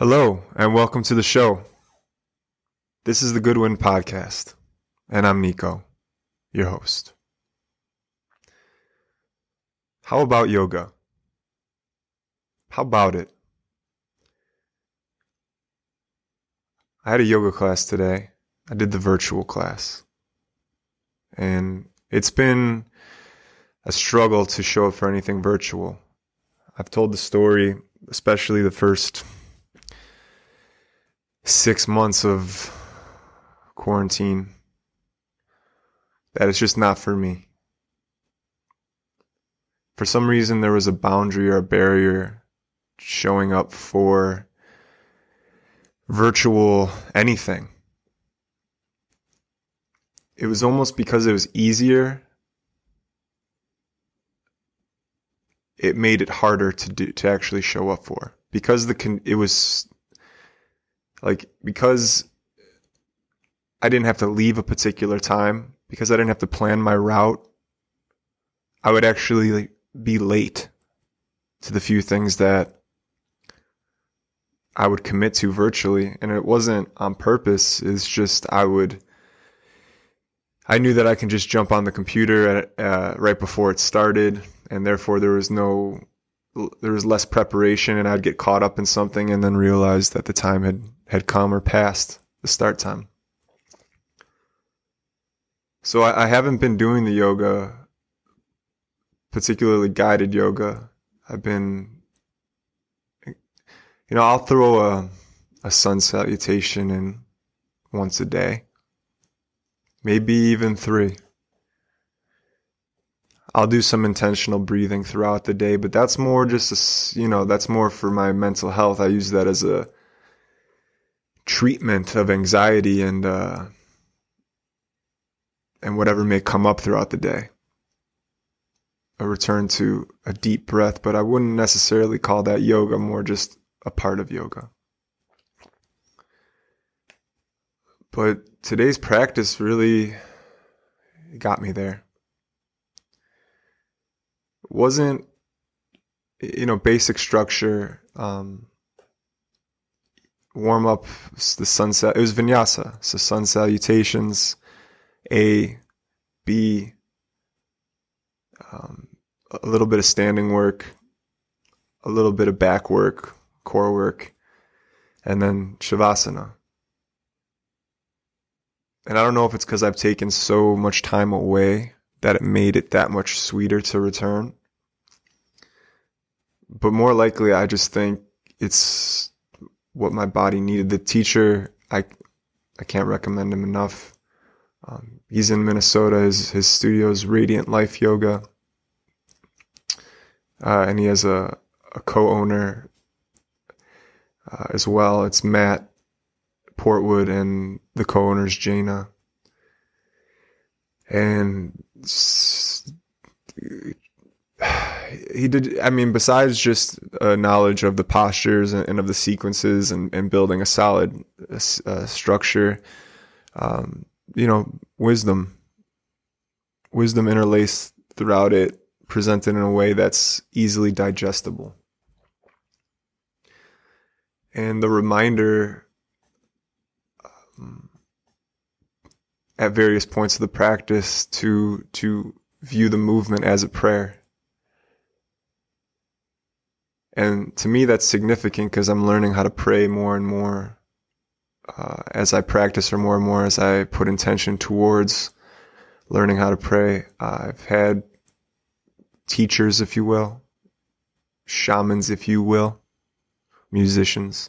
Hello, and welcome to the show. This is the Goodwind Podcast, and I'm Niko, your host. How about yoga? How about it? I had a yoga class today. I did the virtual class. And it's been a struggle to show up for anything virtual. I've told the story, especially the first six months of quarantine, that it's just not for me. For some reason, there was a boundary or a barrier showing up for virtual anything. It was almost because it was easier. It made it harder to do to actually show up for because the con- it was like because I didn't have to leave a particular time because I didn't have to plan my route. I would actually be late to the few things that I would commit to virtually. And it wasn't on purpose. It's just I would, I knew that I can just jump on the computer at, uh, right before it started. And therefore there was no, there was less preparation and I'd get caught up in something and then realize that the time had, had come or passed the start time. So I, I haven't been doing the yoga, particularly guided yoga. I've been you know, I'll throw a, a sun salutation in once a day, maybe even three. I'll do some intentional breathing throughout the day, but that's more just a, you know, that's more for my mental health. I use that as a treatment of anxiety and, uh, and whatever may come up throughout the day. A return to a deep breath, but I wouldn't necessarily call that yoga, more just a part of yoga. But today's practice really got me there. Wasn't, you know, basic structure, um, warm up, the sunset. It was vinyasa, so sun salutations, A, B, um, a little bit of standing work, a little bit of back work, core work, and then Shavasana. And I don't know if it's because I've taken so much time away that it made it that much sweeter to return. But more likely, I just think it's what my body needed. The teacher, I, I can't recommend him enough. Um, he's in Minnesota. His, his studio is Radiant Life Yoga. Uh, and he has a, a co-owner uh, as well. It's Matt Portwood and the co-owners Jana. And he did, I mean, besides just a knowledge of the postures and, and of the sequences and, and building a solid uh, structure, um, you know, wisdom, wisdom interlaced throughout it, presented in a way that's easily digestible and the reminder um, at various points of the practice to to view the movement as a prayer. And to me, that's significant because I'm learning how to pray more and more uh, as I practice, or more and more as I put intention towards learning how to pray. Uh, I've had teachers, if you will, shamans, if you will, musicians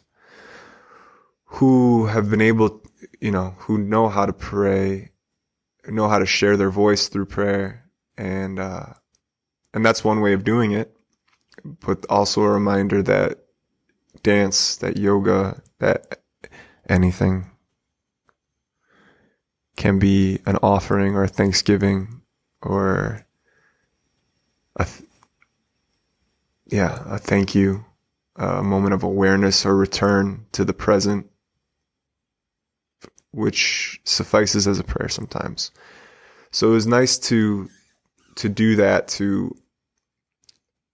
who have been able, you know, who know how to pray, know how to share their voice through prayer. And, uh, and that's one way of doing it. But also a reminder that dance, that yoga, that anything can be an offering or a thanksgiving or a, th- yeah, a thank you a moment of awareness or return to the present, which suffices as a prayer sometimes. So it was nice to to do that to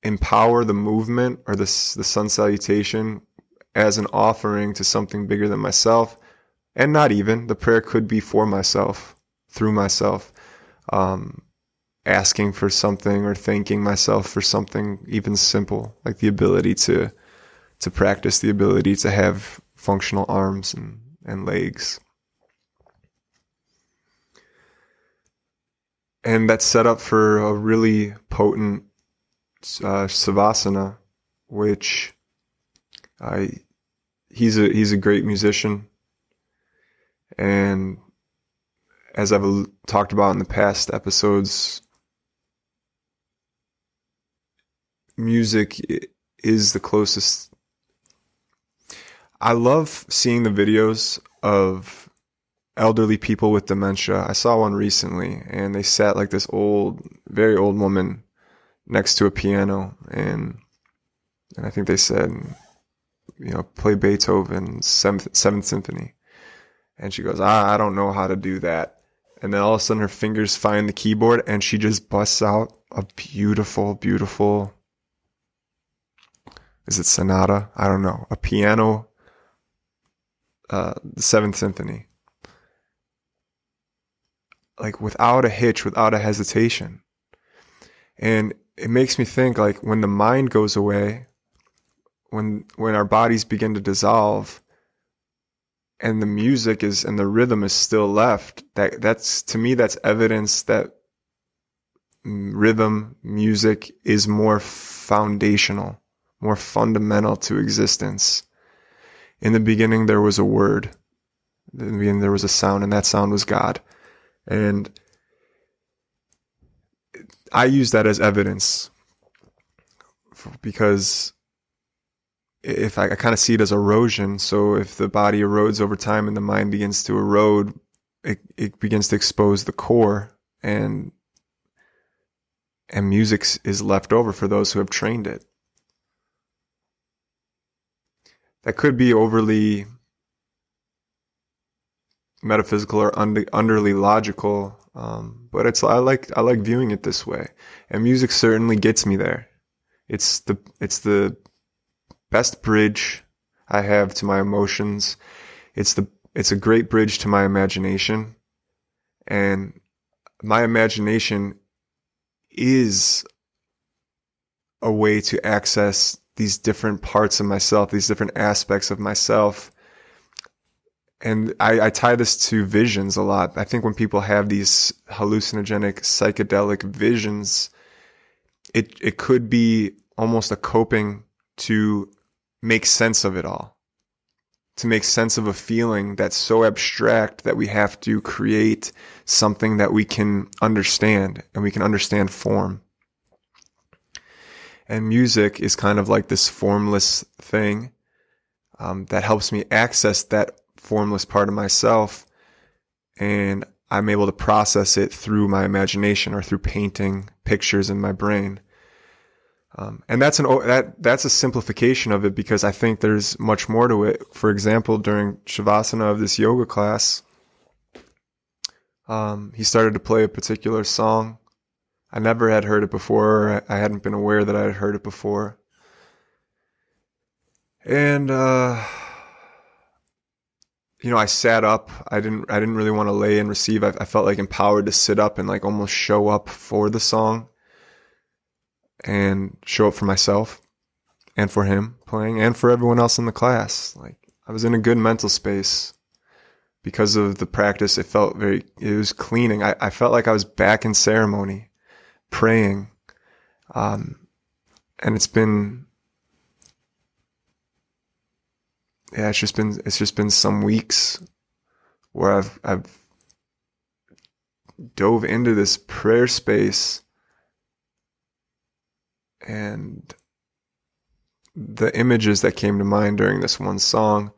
empower the movement or the the sun salutation as an offering to something bigger than myself. And not even. The prayer could be for myself, through myself, um, asking for something or thanking myself for something even simple, like the ability to to practice, the ability to have functional arms and, and legs. And that's set up for a really potent uh, savasana, which I he's a he's a great musician, and as I've talked about in the past episodes, music is the closest. I love seeing the videos of elderly people with dementia. I saw one recently, and they sat like this old, very old woman next to a piano, and and I think they said, you know, play Beethoven's seventh, seventh symphony, and she goes, ah, I don't know how to do that. And then all of a sudden, her fingers find the keyboard, and she just busts out a beautiful, beautiful. Is it sonata? I don't know. A piano, uh, the Seventh Symphony like without a hitch, without a hesitation. And it makes me think like when the mind goes away, when when our bodies begin to dissolve and the music is and the rhythm is still left, that that's to me that's evidence that rhythm music is more foundational, more fundamental to existence. In the beginning there was a word. In the beginning there was a sound and that sound was God. And I use that as evidence because if I, I kind of see it as erosion. So if the body erodes over time and the mind begins to erode, it, it begins to expose the core and and music is left over for those who have trained it. That could be overly metaphysical or under, underly logical. Um, but it's I like I like viewing it this way, and music certainly gets me there. It's the it's the best bridge I have to my emotions. It's the it's a great bridge to my imagination, and my imagination is a way to access these different parts of myself, these different aspects of myself and I, I, tie this to visions a lot. I think when people have these hallucinogenic psychedelic visions, it it could be almost a coping to make sense of it all. To make sense of a feeling that's so abstract that we have to create something that we can understand and we can understand form. And music is kind of like this formless thing um, that helps me access that formless part of myself and I'm able to process it through my imagination or through painting pictures in my brain. Um, and that's an that that's a simplification of it because I think there's much more to it. For example, during shavasana of this yoga class, um, he started to play a particular song. I never had heard it before. I hadn't been aware that I had heard it before. And uh, you know, I sat up. I didn't. I didn't really want to lay and receive. I, I, felt like empowered to sit up and like almost show up for the song, and show up for myself, and for him playing, and for everyone else in the class. Like I was in a good mental space because of the practice. It felt very. It was cleaning. I, I felt like I was back in ceremony, praying, um, and it's been yeah, it's just been it's just been some weeks where I've I've dove into this prayer space and the images that came to mind during this one song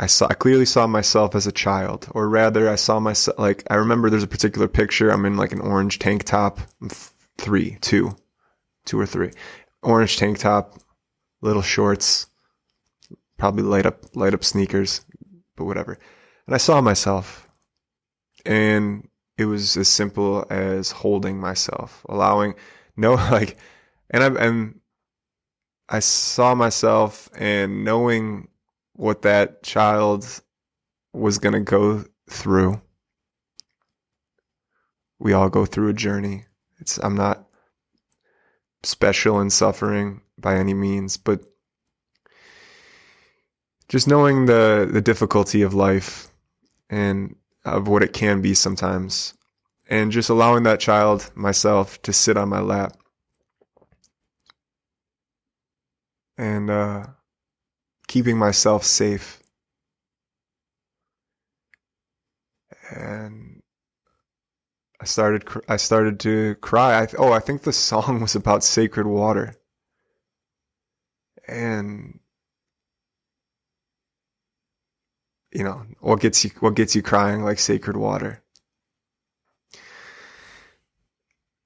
I saw I clearly saw myself as a child or rather I saw myself like I remember there's a particular picture I'm in like an orange tank top three two two or three orange tank top little shorts probably light up light up sneakers, but whatever. And I saw myself, and it was as simple as holding myself, allowing no like, and I'm and I saw myself and knowing what that child was going to go through. We all go through a journey. It's I'm not special in suffering by any means, but just knowing the the difficulty of life and of what it can be sometimes and just allowing that child myself to sit on my lap and uh, keeping myself safe and I started I started to cry. I, oh, I think the song was about sacred water. And you know, what gets you what gets you crying like sacred water.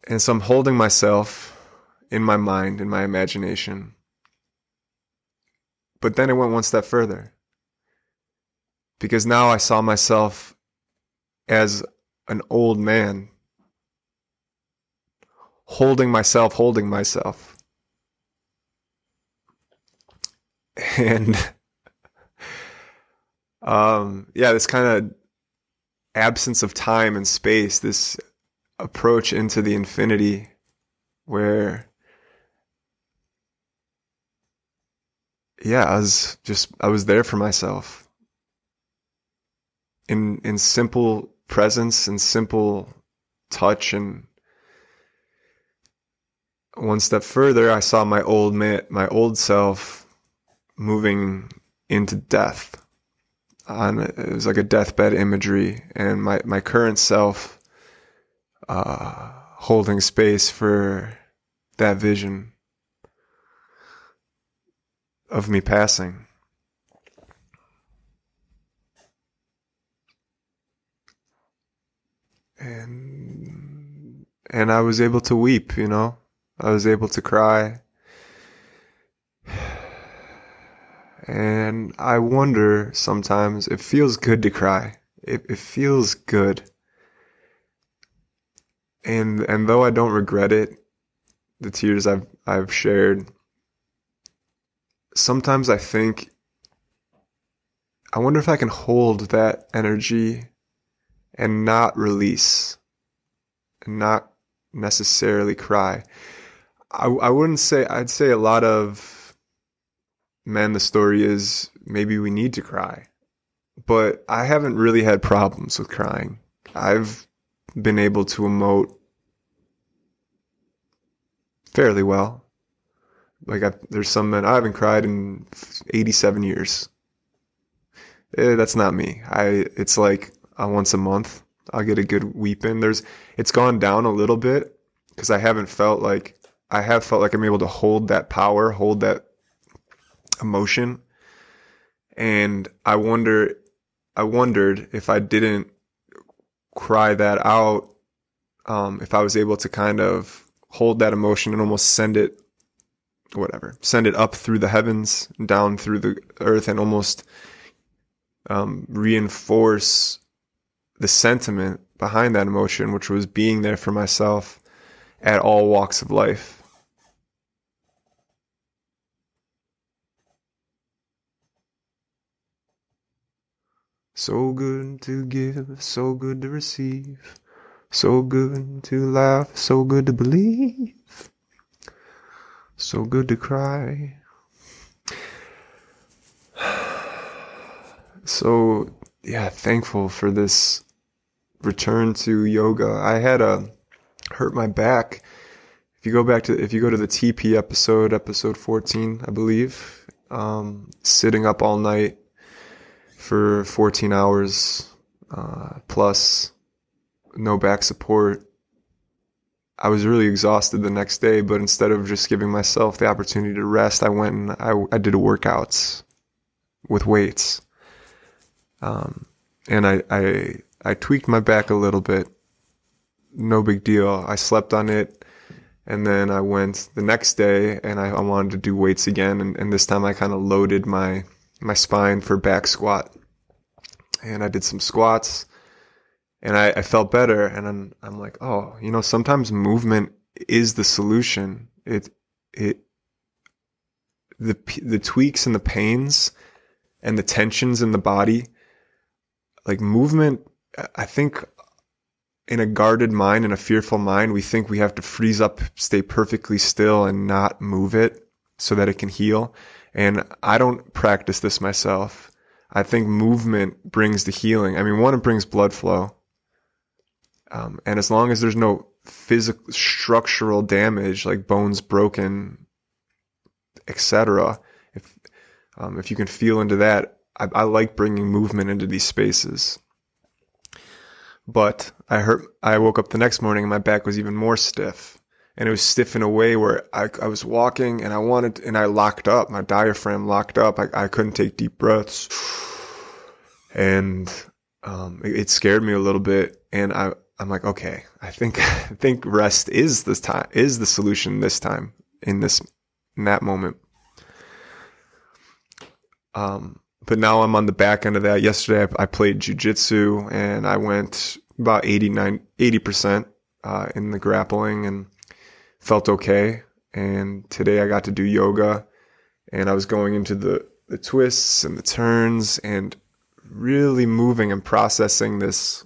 And so I'm holding myself in my mind, in my imagination. But then it went one step further. Because now I saw myself as an old man holding myself, holding myself. And um, yeah, this kind of absence of time and space, this approach into the infinity where yeah, I was just I was there for myself. In in simple presence and simple touch and one step further I saw my old my old self moving into death on it was like a deathbed imagery and my my current self uh, holding space for that vision of me passing. And and I was able to weep, you know. I was able to cry. And I wonder sometimes, it feels good to cry. It, it feels good and and though I don't regret it, the tears I've I've shared, sometimes I think I wonder if I can hold that energy and not release and not necessarily cry. I I wouldn't say I'd say a lot of men the story is maybe we need to cry. But I haven't really had problems with crying. I've been able to emote fairly well. Like I, there's some men I haven't cried in 87 years. Eh, that's not me. I it's like uh, once a month I'll get a good weep in. There's it's gone down a little bit because I haven't felt like I have felt like I'm able to hold that power, hold that emotion. And I wonder I wondered if I didn't cry that out, um, if I was able to kind of hold that emotion and almost send it whatever send it up through the heavens down through the earth and almost um, reinforce the sentiment behind that emotion which was being there for myself at all walks of life so good to give so good to receive so good to laugh, so good to believe, so good to cry. So, yeah, thankful for this return to yoga. I had a hurt my back. If you go back to if you go to the TP episode, episode 14, I believe, um, sitting up all night for 14 hours uh, plus no back support. I was really exhausted the next day, but instead of just giving myself the opportunity to rest, I went and I, I did workouts with weights. Um, and I, I, I tweaked my back a little bit. No big deal. I slept on it. And then I went the next day and I, I wanted to do weights again. And, and this time I kind of loaded my, my spine for back squat. And I did some squats and I, I felt better. And I'm, I'm like, oh, you know, sometimes movement is the solution. It, it, the the tweaks and the pains and the tensions in the body, like movement, I think in a guarded mind in a fearful mind, we think we have to freeze up, stay perfectly still and not move it so that it can heal. And I don't practice this myself. I think movement brings the healing. I mean, one, it brings blood flow. Um, and as long as there's no physical structural damage like bones broken, etc., if um, if you can feel into that, I, I like bringing movement into these spaces. But I hurt. I woke up the next morning and my back was even more stiff, and it was stiff in a way where I, I was walking and I wanted and I locked up. My diaphragm locked up. I, I couldn't take deep breaths, and um, it, it scared me a little bit. And I I'm like, okay, I think I think rest is this time is the solution this time in this in that moment. Um, but now I'm on the back end of that. Yesterday I, I played jujitsu and I went about 89, 80% uh, in the grappling and felt okay. And today I got to do yoga and I was going into the, the twists and the turns and really moving and processing this,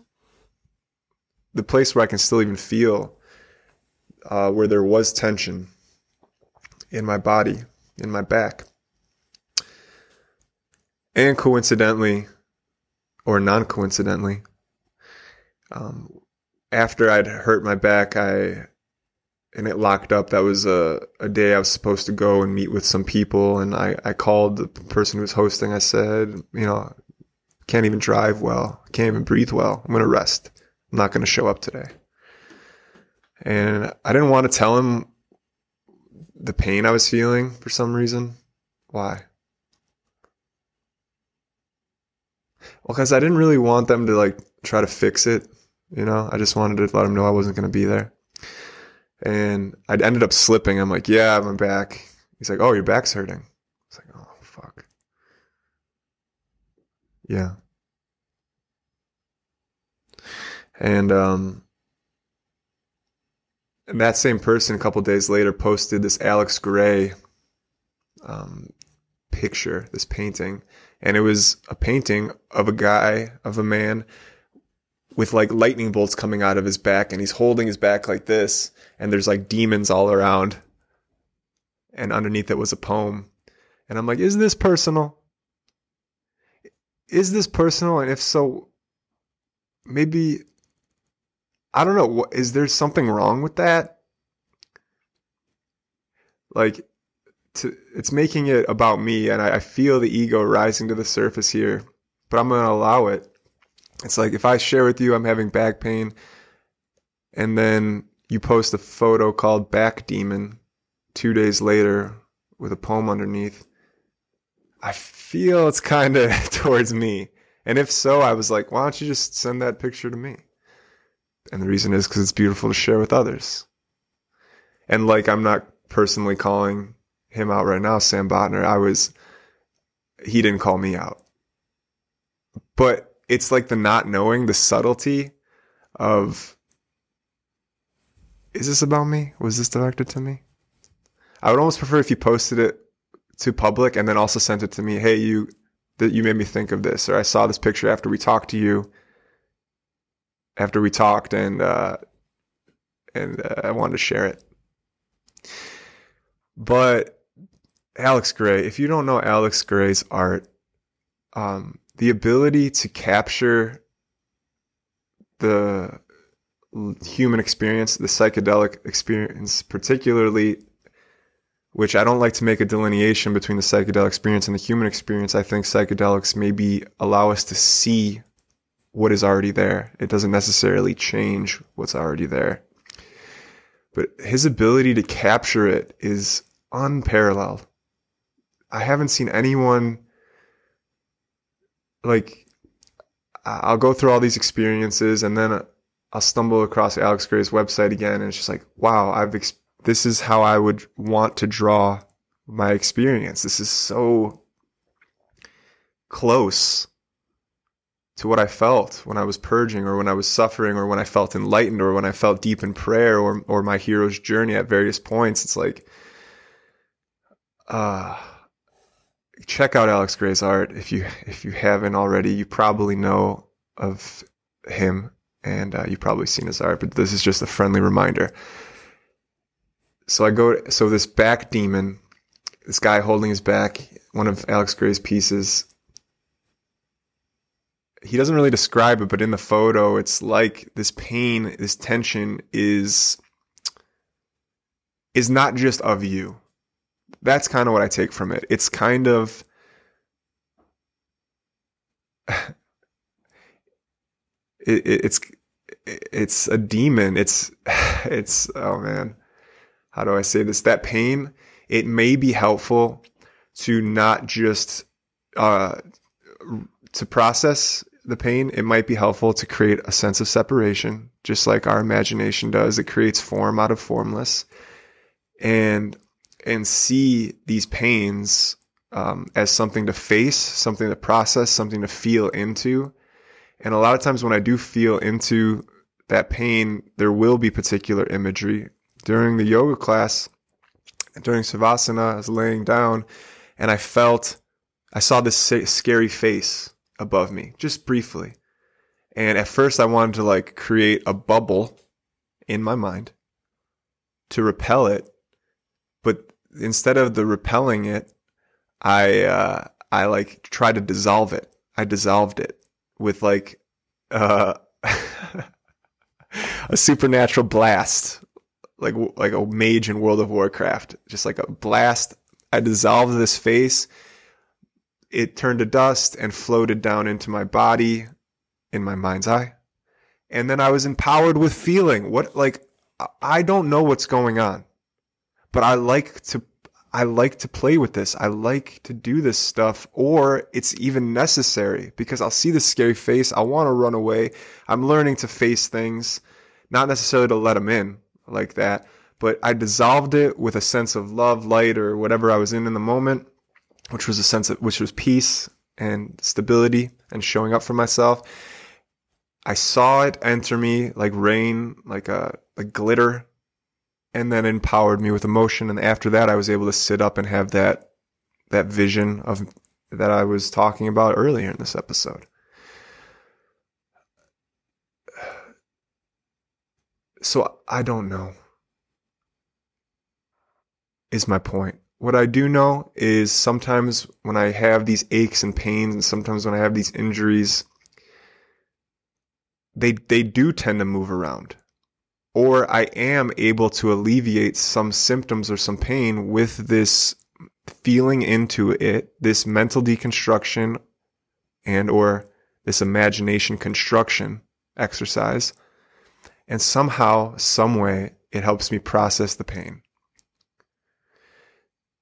the place where I can still even feel uh, where there was tension in my body, in my back. And coincidentally, or non coincidentally, um, after I'd hurt my back, I and it locked up. That was a, a day I was supposed to go and meet with some people. And I, I called the person who was hosting. I said, you know, can't even drive well, can't even breathe well. I'm going to rest. I'm not going to show up today. And I didn't want to tell him the pain I was feeling for some reason. Why? Well, because I didn't really want them to like try to fix it. You know, I just wanted to let them know I wasn't going to be there. And I ended up slipping. I'm like, yeah, my back. He's like, oh, your back's hurting. It's like, oh, fuck. Yeah. And, um, and that same person a couple days later posted this Alex Grey um, picture, this painting, and it was a painting of a guy, of a man with like lightning bolts coming out of his back and he's holding his back like this and there's like demons all around and underneath it was a poem. And i'm like is this personal? Is this personal? And if so maybe i don't know is there something wrong with that? Like to it's making it about me and I, I feel the ego rising to the surface here but i'm to allow it it's like if i share with you i'm having back pain and then you post a photo called back demon two days later with a poem underneath i feel it's kind of towards me. And if so i was like why don't you just send that picture to me? And the reason is because it's beautiful to share with others. And like i'm not personally calling him out right now, Sam Botner, I was, he didn't call me out. But it's like the not knowing, the subtlety of, is this about me? Was this directed to me? I would almost prefer if you posted it to public and then also sent it to me. Hey, you, that you made me think of this, or I saw this picture after we talked to you, after we talked and, uh, and uh, I wanted to share it. But Alex Grey, if you don't know Alex Grey's art, um, the ability to capture the human experience, the psychedelic experience, particularly, which I don't like to make a delineation between the psychedelic experience and the human experience. I think psychedelics maybe allow us to see what is already there. It doesn't necessarily change what's already there. But his ability to capture it is unparalleled. I haven't seen anyone like I'll go through all these experiences and then I'll stumble across Alex Grey's website again and it's just like, wow, I've ex- this is how I would want to draw my experience. This is so close to what I felt when I was purging or when I was suffering or when I felt enlightened or when I felt deep in prayer or or my hero's journey at various points. It's like uh check out Alex Grey's art if you if you haven't already. You probably know of him and uh, you've probably seen his art, but this is just a friendly reminder. So I go. So this back demon, this guy holding his back, one of Alex Grey's pieces. He doesn't really describe it, but in the photo, it's like this pain, this tension is is not just of you. That's kind of what I take from it. It's kind of it, it's it's a demon. It's it's oh man, how do I say this? That pain. It may be helpful to not just uh, to process the pain. It might be helpful to create a sense of separation, just like our imagination does. It creates form out of formless, and and see these pains um, as something to face, something to process, something to feel into and a lot of times when I do feel into that pain, there will be particular imagery. During the yoga class, during Savasana, I was laying down and I felt, I saw this scary face above me, just briefly. And at first I wanted to like create a bubble in my mind to repel it. But instead of the repelling it, I, uh, I like try to dissolve it. I dissolved it with like uh, a supernatural blast, like like a mage in World of Warcraft, just like a blast. I dissolved this face. It turned to dust and floated down into my body, in my mind's eye, and then I was empowered with feeling. What like I don't know what's going on, but I like to I like to play with this. I like to do this stuff, or it's even necessary because I'll see the scary face. I want to run away. I'm learning to face things, not necessarily to let them in like that, but I dissolved it with a sense of love, light, or whatever I was in in the moment, which was a sense of, which was peace and stability and showing up for myself. I saw it enter me like rain, like a, like glitter and then empowered me with emotion. And after that, I was able to sit up and have that that vision of that I was talking about earlier in this episode. So I don't know. Is my point. What I do know is sometimes when I have these aches and pains and sometimes when I have these injuries, they they do tend to move around or I am able to alleviate some symptoms or some pain with this feeling into it, this mental deconstruction and or this imagination construction exercise. And somehow, some way, it helps me process the pain.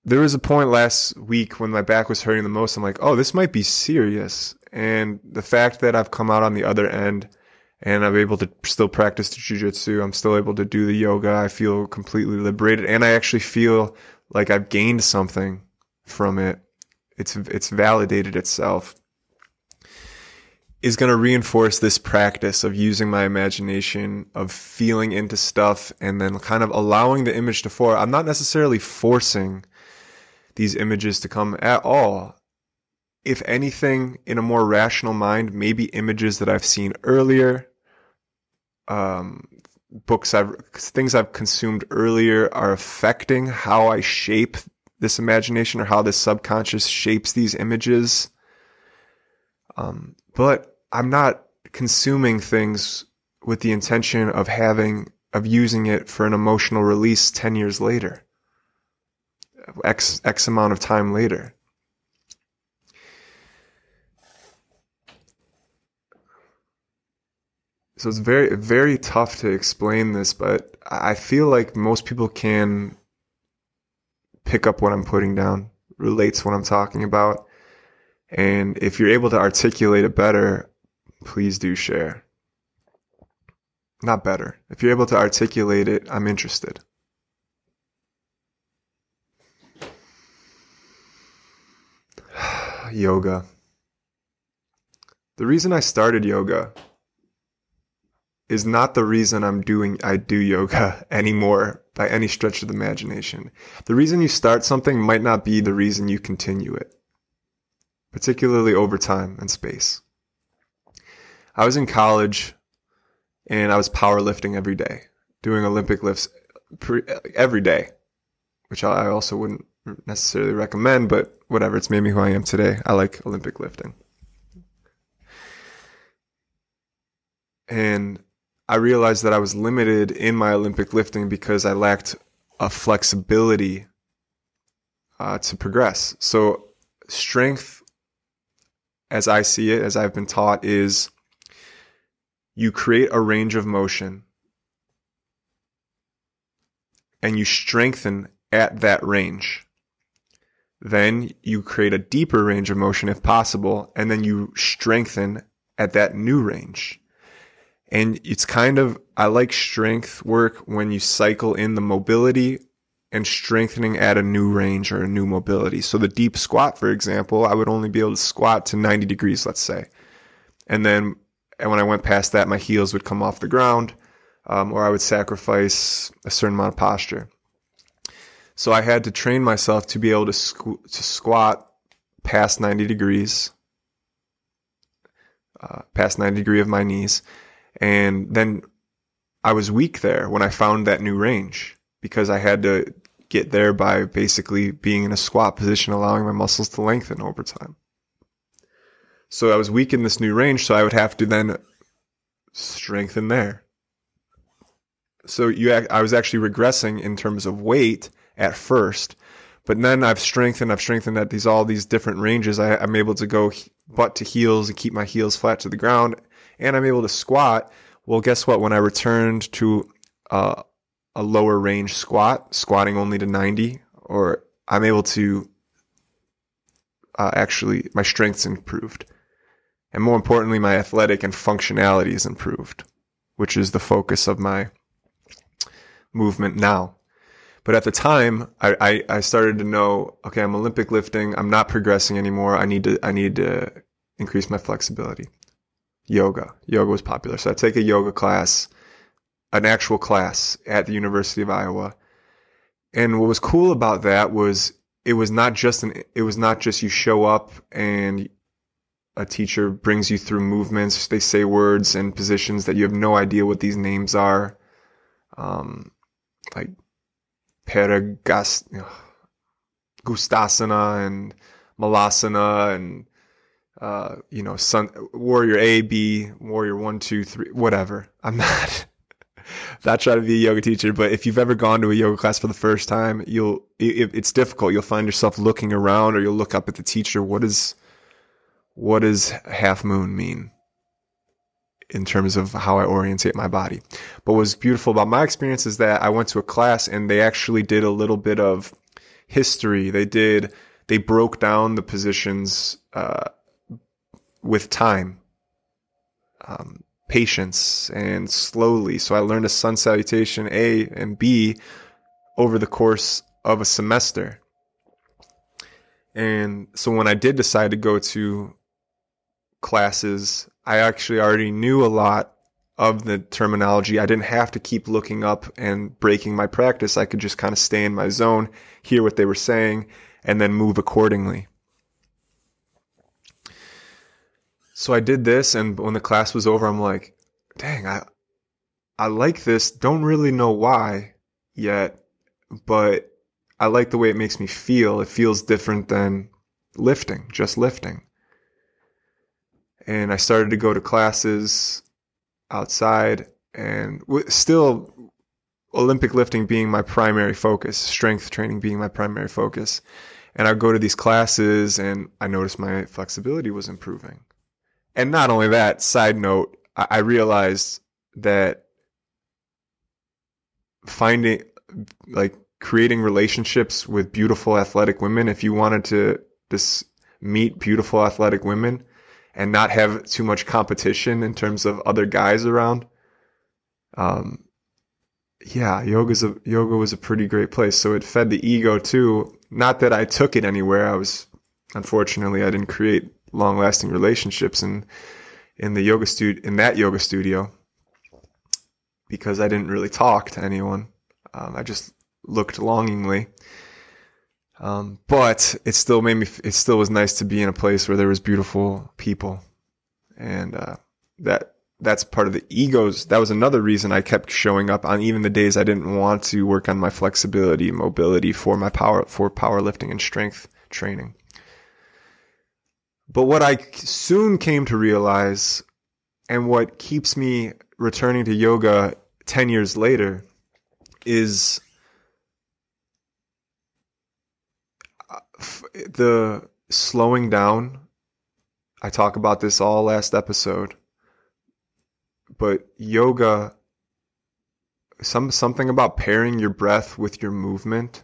There was a point last week when my back was hurting the most. I'm like, oh, this might be serious. And the fact that I've come out on the other end and I'm able to still practice the jujitsu. I'm still able to do the yoga. I feel completely liberated, and I actually feel like I've gained something from it. It's it's validated itself. Is going to reinforce this practice of using my imagination, of feeling into stuff, and then kind of allowing the image to form. I'm not necessarily forcing these images to come at all if anything, in a more rational mind, maybe images that I've seen earlier, um, books I've, things I've consumed earlier are affecting how I shape this imagination or how this subconscious shapes these images. Um, but I'm not consuming things with the intention of having, of using it for an emotional release 10 years later, X, X amount of time later. So it's very, very tough to explain this, but I feel like most people can pick up what I'm putting down, relates what I'm talking about. And if you're able to articulate it better, please do share. Not better. If you're able to articulate it, I'm interested. yoga. The reason I started yoga is not the reason I'm doing I do yoga anymore by any stretch of the imagination. The reason you start something might not be the reason you continue it. particularly over time and space. I was in college and I was powerlifting every day, doing Olympic lifts every day, which I also wouldn't necessarily recommend, but whatever, it's made me who I am today. I like Olympic lifting. And I realized that I was limited in my Olympic lifting because I lacked a flexibility uh, to progress. So, strength, as I see it, as I've been taught, is you create a range of motion and you strengthen at that range. Then you create a deeper range of motion if possible, and then you strengthen at that new range. And it's kind of, I like strength work when you cycle in the mobility and strengthening at a new range or a new mobility. So the deep squat, for example, I would only be able to squat to 90 degrees, let's say. And then and when I went past that, my heels would come off the ground, um, or I would sacrifice a certain amount of posture. So I had to train myself to be able to, squ- to squat past 90 degrees, uh, past 90 degree of my knees. And then I was weak there when I found that new range because I had to get there by basically being in a squat position, allowing my muscles to lengthen over time. So I was weak in this new range, so I would have to then strengthen there. So you, I was actually regressing in terms of weight at first, but then I've strengthened, I've strengthened at these all these different ranges. I, I'm able to go butt to heels and keep my heels flat to the ground, and I'm able to squat. Well, guess what? When I returned to uh, a lower range squat, squatting only to 90, or I'm able to uh, actually, my strength's improved. And more importantly, my athletic and functionality is improved, which is the focus of my movement now. But at the time, I, I, I, started to know, okay, I'm Olympic lifting. I'm not progressing anymore. I need to, I need to increase my flexibility. Yoga. Yoga was popular. So I take a yoga class, an actual class at the University of Iowa. And what was cool about that was it was not just an, it was not just you show up and a teacher brings you through movements. They say words and positions that you have no idea what these names are. Um, like Paragas, Gustasana and Malasana and, uh, you know, sun, warrior A, B, warrior one, two, three, whatever. I'm not, not trying to be a yoga teacher, but if you've ever gone to a yoga class for the first time, you'll, it, it's difficult. You'll find yourself looking around or you'll look up at the teacher. What is, what does half moon mean in terms of how I orientate my body. But what's beautiful about my experience is that I went to a class and they actually did a little bit of history. They did, they broke down the positions uh, with time, um, patience, and slowly. So I learned a sun salutation A and B over the course of a semester. And so when I did decide to go to classes, I actually already knew a lot of the terminology. I didn't have to keep looking up and breaking my practice. I could just kind of stay in my zone, hear what they were saying, and then move accordingly. So I did this, and when the class was over, I'm like, dang, I, I like this. Don't really know why yet, but I like the way it makes me feel. It feels different than lifting, just lifting and I started to go to classes outside and still Olympic lifting being my primary focus, strength training being my primary focus. And I'd go to these classes and I noticed my flexibility was improving. And not only that, side note, I realized that finding like creating relationships with beautiful athletic women, if you wanted to just meet beautiful athletic women, and not have too much competition in terms of other guys around. Um, yeah, yoga's a, yoga was a pretty great place. So it fed the ego too. Not that I took it anywhere. I was, unfortunately, I didn't create long lasting relationships in, in the yoga studio, in that yoga studio because I didn't really talk to anyone. Um, I just looked longingly. Um, but it still made me, it still was nice to be in a place where there was beautiful people. And, uh, that, that's part of the egos. That was another reason I kept showing up on even the days I didn't want to work on my flexibility, mobility for my power, for powerlifting and strength training. But what I soon came to realize and what keeps me returning to yoga 10 years later is uh, the slowing down. I talk about this all last episode but yoga some something about pairing your breath with your movement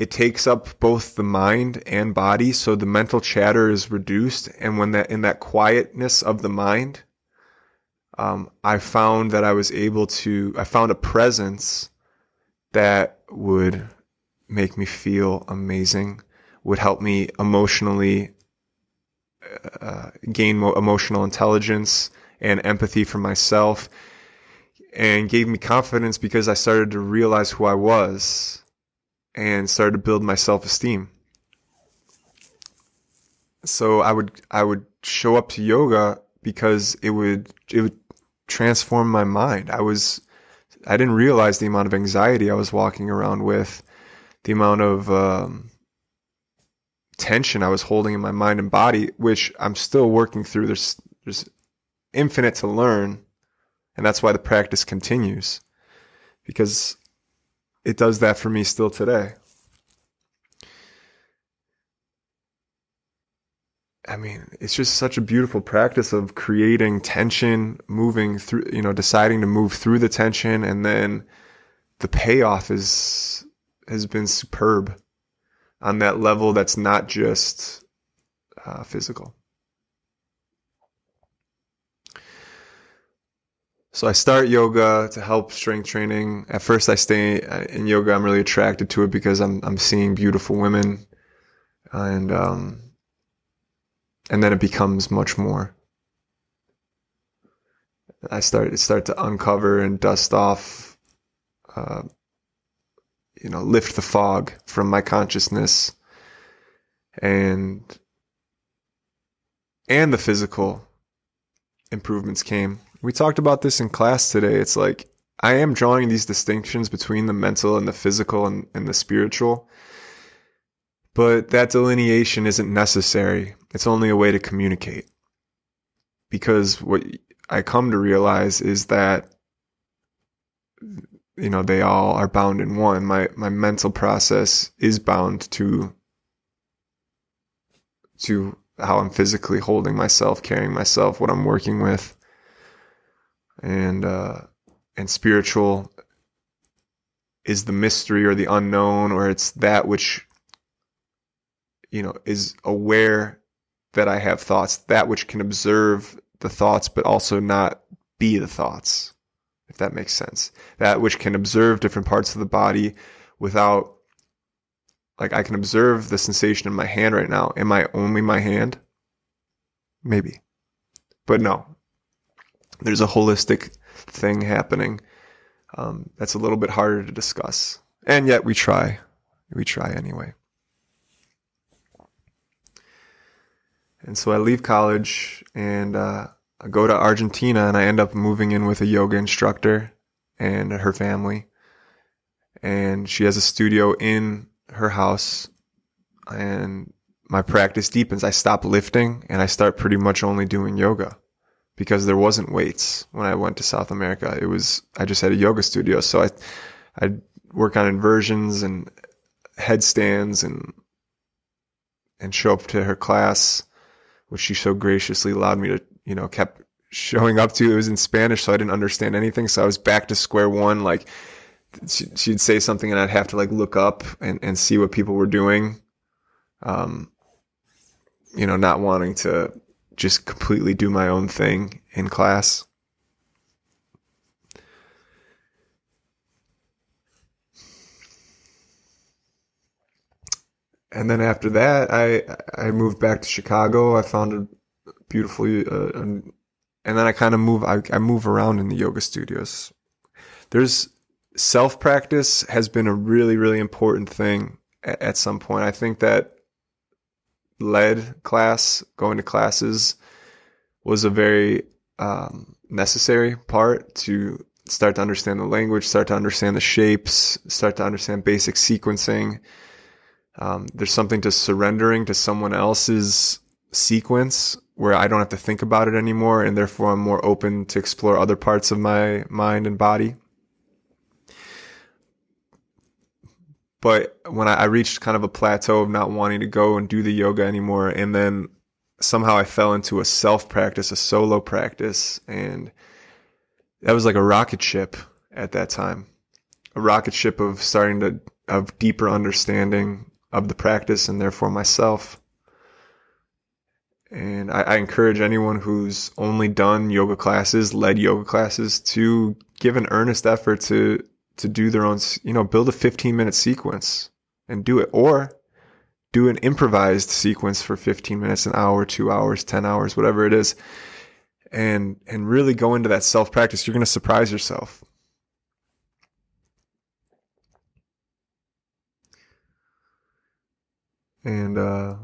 it takes up both the mind and body so the mental chatter is reduced. And when that in that quietness of the mind um, i found that i was able to i found a presence that would make me feel amazing would help me emotionally uh, gain mo- emotional intelligence and empathy for myself and gave me confidence because I started to realize who I was and started to build my self-esteem. So I would I would show up to yoga because it would it would transform my mind. I was I didn't realize the amount of anxiety I was walking around with, the amount of um, tension I was holding in my mind and body, which I'm still working through. There's there's infinite to learn. And that's why the practice continues because it does that for me still today. I mean, it's just such a beautiful practice of creating tension, moving through, you know, deciding to move through the tension and then the payoff is has been superb on that level that's not just uh, physical. So I start yoga to help strength training. At first, I stay uh, in yoga. I'm really attracted to it because I'm I'm seeing beautiful women, and um, and then it becomes much more. I start start to uncover and dust off, uh, you know, lift the fog from my consciousness, and and the physical improvements came we talked about this in class today. It's like I am drawing these distinctions between the mental and the physical and, and the spiritual. But that delineation isn't necessary. It's only a way to communicate. Because what I come to realize is that you know they all are bound in one. My my mental process is bound to to how I'm physically holding myself, carrying myself, what I'm working with and uh, and spiritual is the mystery or the unknown, or it's that which you know is aware that I have thoughts, that which can observe the thoughts, but also not be the thoughts, if that makes sense. That which can observe different parts of the body without, like, I can observe the sensation in my hand right now. Am I only my hand? Maybe. But no, there's a holistic thing happening um, that's a little bit harder to discuss. And yet we try. We try anyway. And so I leave college and uh, I go to Argentina and I end up moving in with a yoga instructor and her family. And she has a studio in her house and my practice deepens. I stop lifting and I start pretty much only doing yoga because there wasn't weights when I went to South America. It was I just had a yoga studio, so I I'd work on inversions and headstands and and show up to her class, which she so graciously allowed me to you know kept showing up to. It was in Spanish, so I didn't understand anything. So I was back to square one. Like she'd say something, and I'd have to like look up and and see what people were doing. Um, you know, not wanting to just completely do my own thing in class. And then after that, I I moved back to Chicago. I found a beautiful, uh, and then I kind of move. I, I move around in the yoga studios. There's self practice has been a really really important thing at, at some point. I think that lead class, going to classes, was a very um, necessary part to start to understand the language, start to understand the shapes, start to understand basic sequencing. Um, there's something to surrendering to someone else's sequence where I don't have to think about it anymore, and therefore I'm more open to explore other parts of my mind and body. But when I, I reached kind of a plateau of not wanting to go and do the yoga anymore, and then somehow I fell into a self practice, a solo practice, and that was like a rocket ship at that time. A rocket ship of starting to of deeper understanding of the practice and therefore myself. And I, I, encourage anyone who's only done yoga classes, led yoga classes, to give an earnest effort to to do their own, you know, build a 15 minute sequence and do it, or do an improvised sequence for 15 minutes, an hour, two hours, 10 hours, whatever it is, and and really go into that self practice. You're going to surprise yourself. And uh,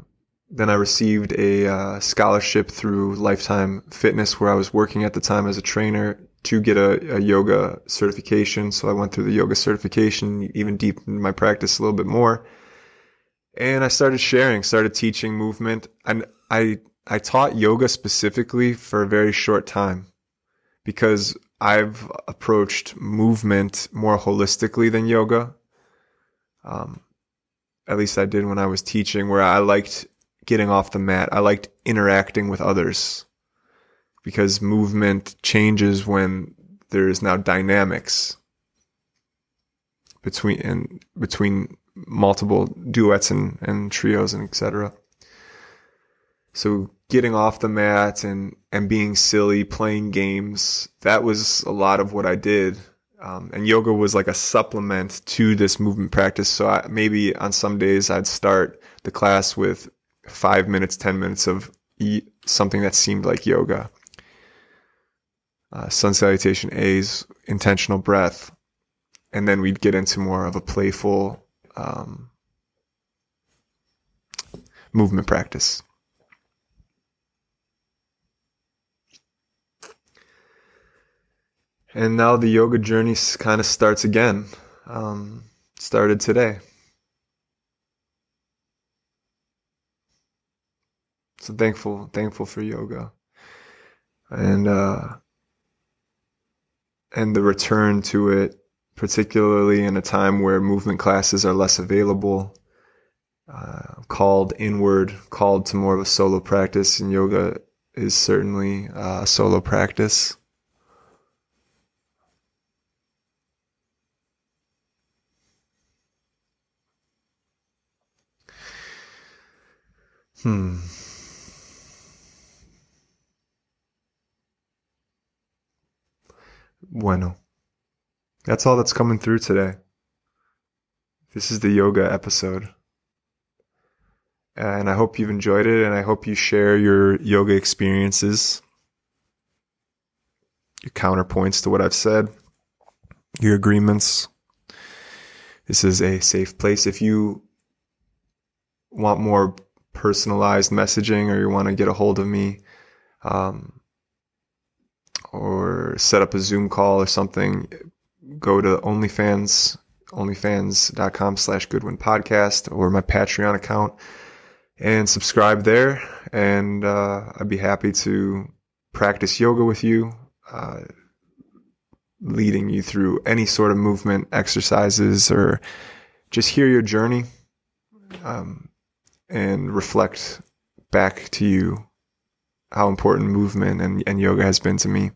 then I received a uh, scholarship through Lifetime Fitness, where I was working at the time as a trainer to get a, a, yoga certification. So I went through the yoga certification, even deepened my practice a little bit more. And I started sharing, started teaching movement. And I, I taught yoga specifically for a very short time because I've approached movement more holistically than yoga. Um, at least I did when I was teaching, where I liked getting off the mat. I liked interacting with others because movement changes when there's now dynamics between and between multiple duets and, and trios and etc. So getting off the mat and, and being silly, playing games, that was a lot of what I did. Um, and yoga was like a supplement to this movement practice. So I, maybe on some days I'd start the class with five minutes, 10 minutes of something that seemed like yoga. Uh, sun salutation A's, intentional breath. And then we'd get into more of a playful um, movement practice. And now the yoga journey kind of starts again. Um, started today. So thankful, thankful for yoga, and uh, and the return to it, particularly in a time where movement classes are less available. Uh, called inward, called to more of a solo practice, and yoga is certainly a solo practice. Hmm. Bueno. That's all that's coming through today. This is the yoga episode. And I hope you've enjoyed it and I hope you share your yoga experiences, your counterpoints to what I've said, your agreements. This is a safe place. If you want more personalized messaging or you want to get a hold of me, um, or set up a Zoom call or something, go to OnlyFans, onlyfans.com slash Goodwind Podcast or my Patreon account and subscribe there. And uh, I'd be happy to practice yoga with you, uh, leading you through any sort of movement exercises or just hear your journey um, and reflect back to you how important movement and, and yoga has been to me.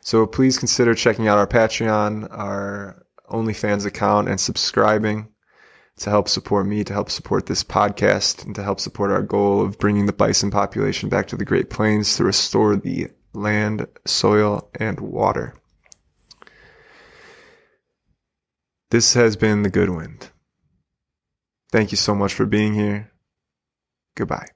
So please consider checking out our Patreon, our OnlyFans account, and subscribing to help support me, to help support this podcast, and to help support our goal of bringing the bison population back to the Great Plains to restore the land, soil, and water. This has been The Goodwind. Thank you so much for being here. Goodbye.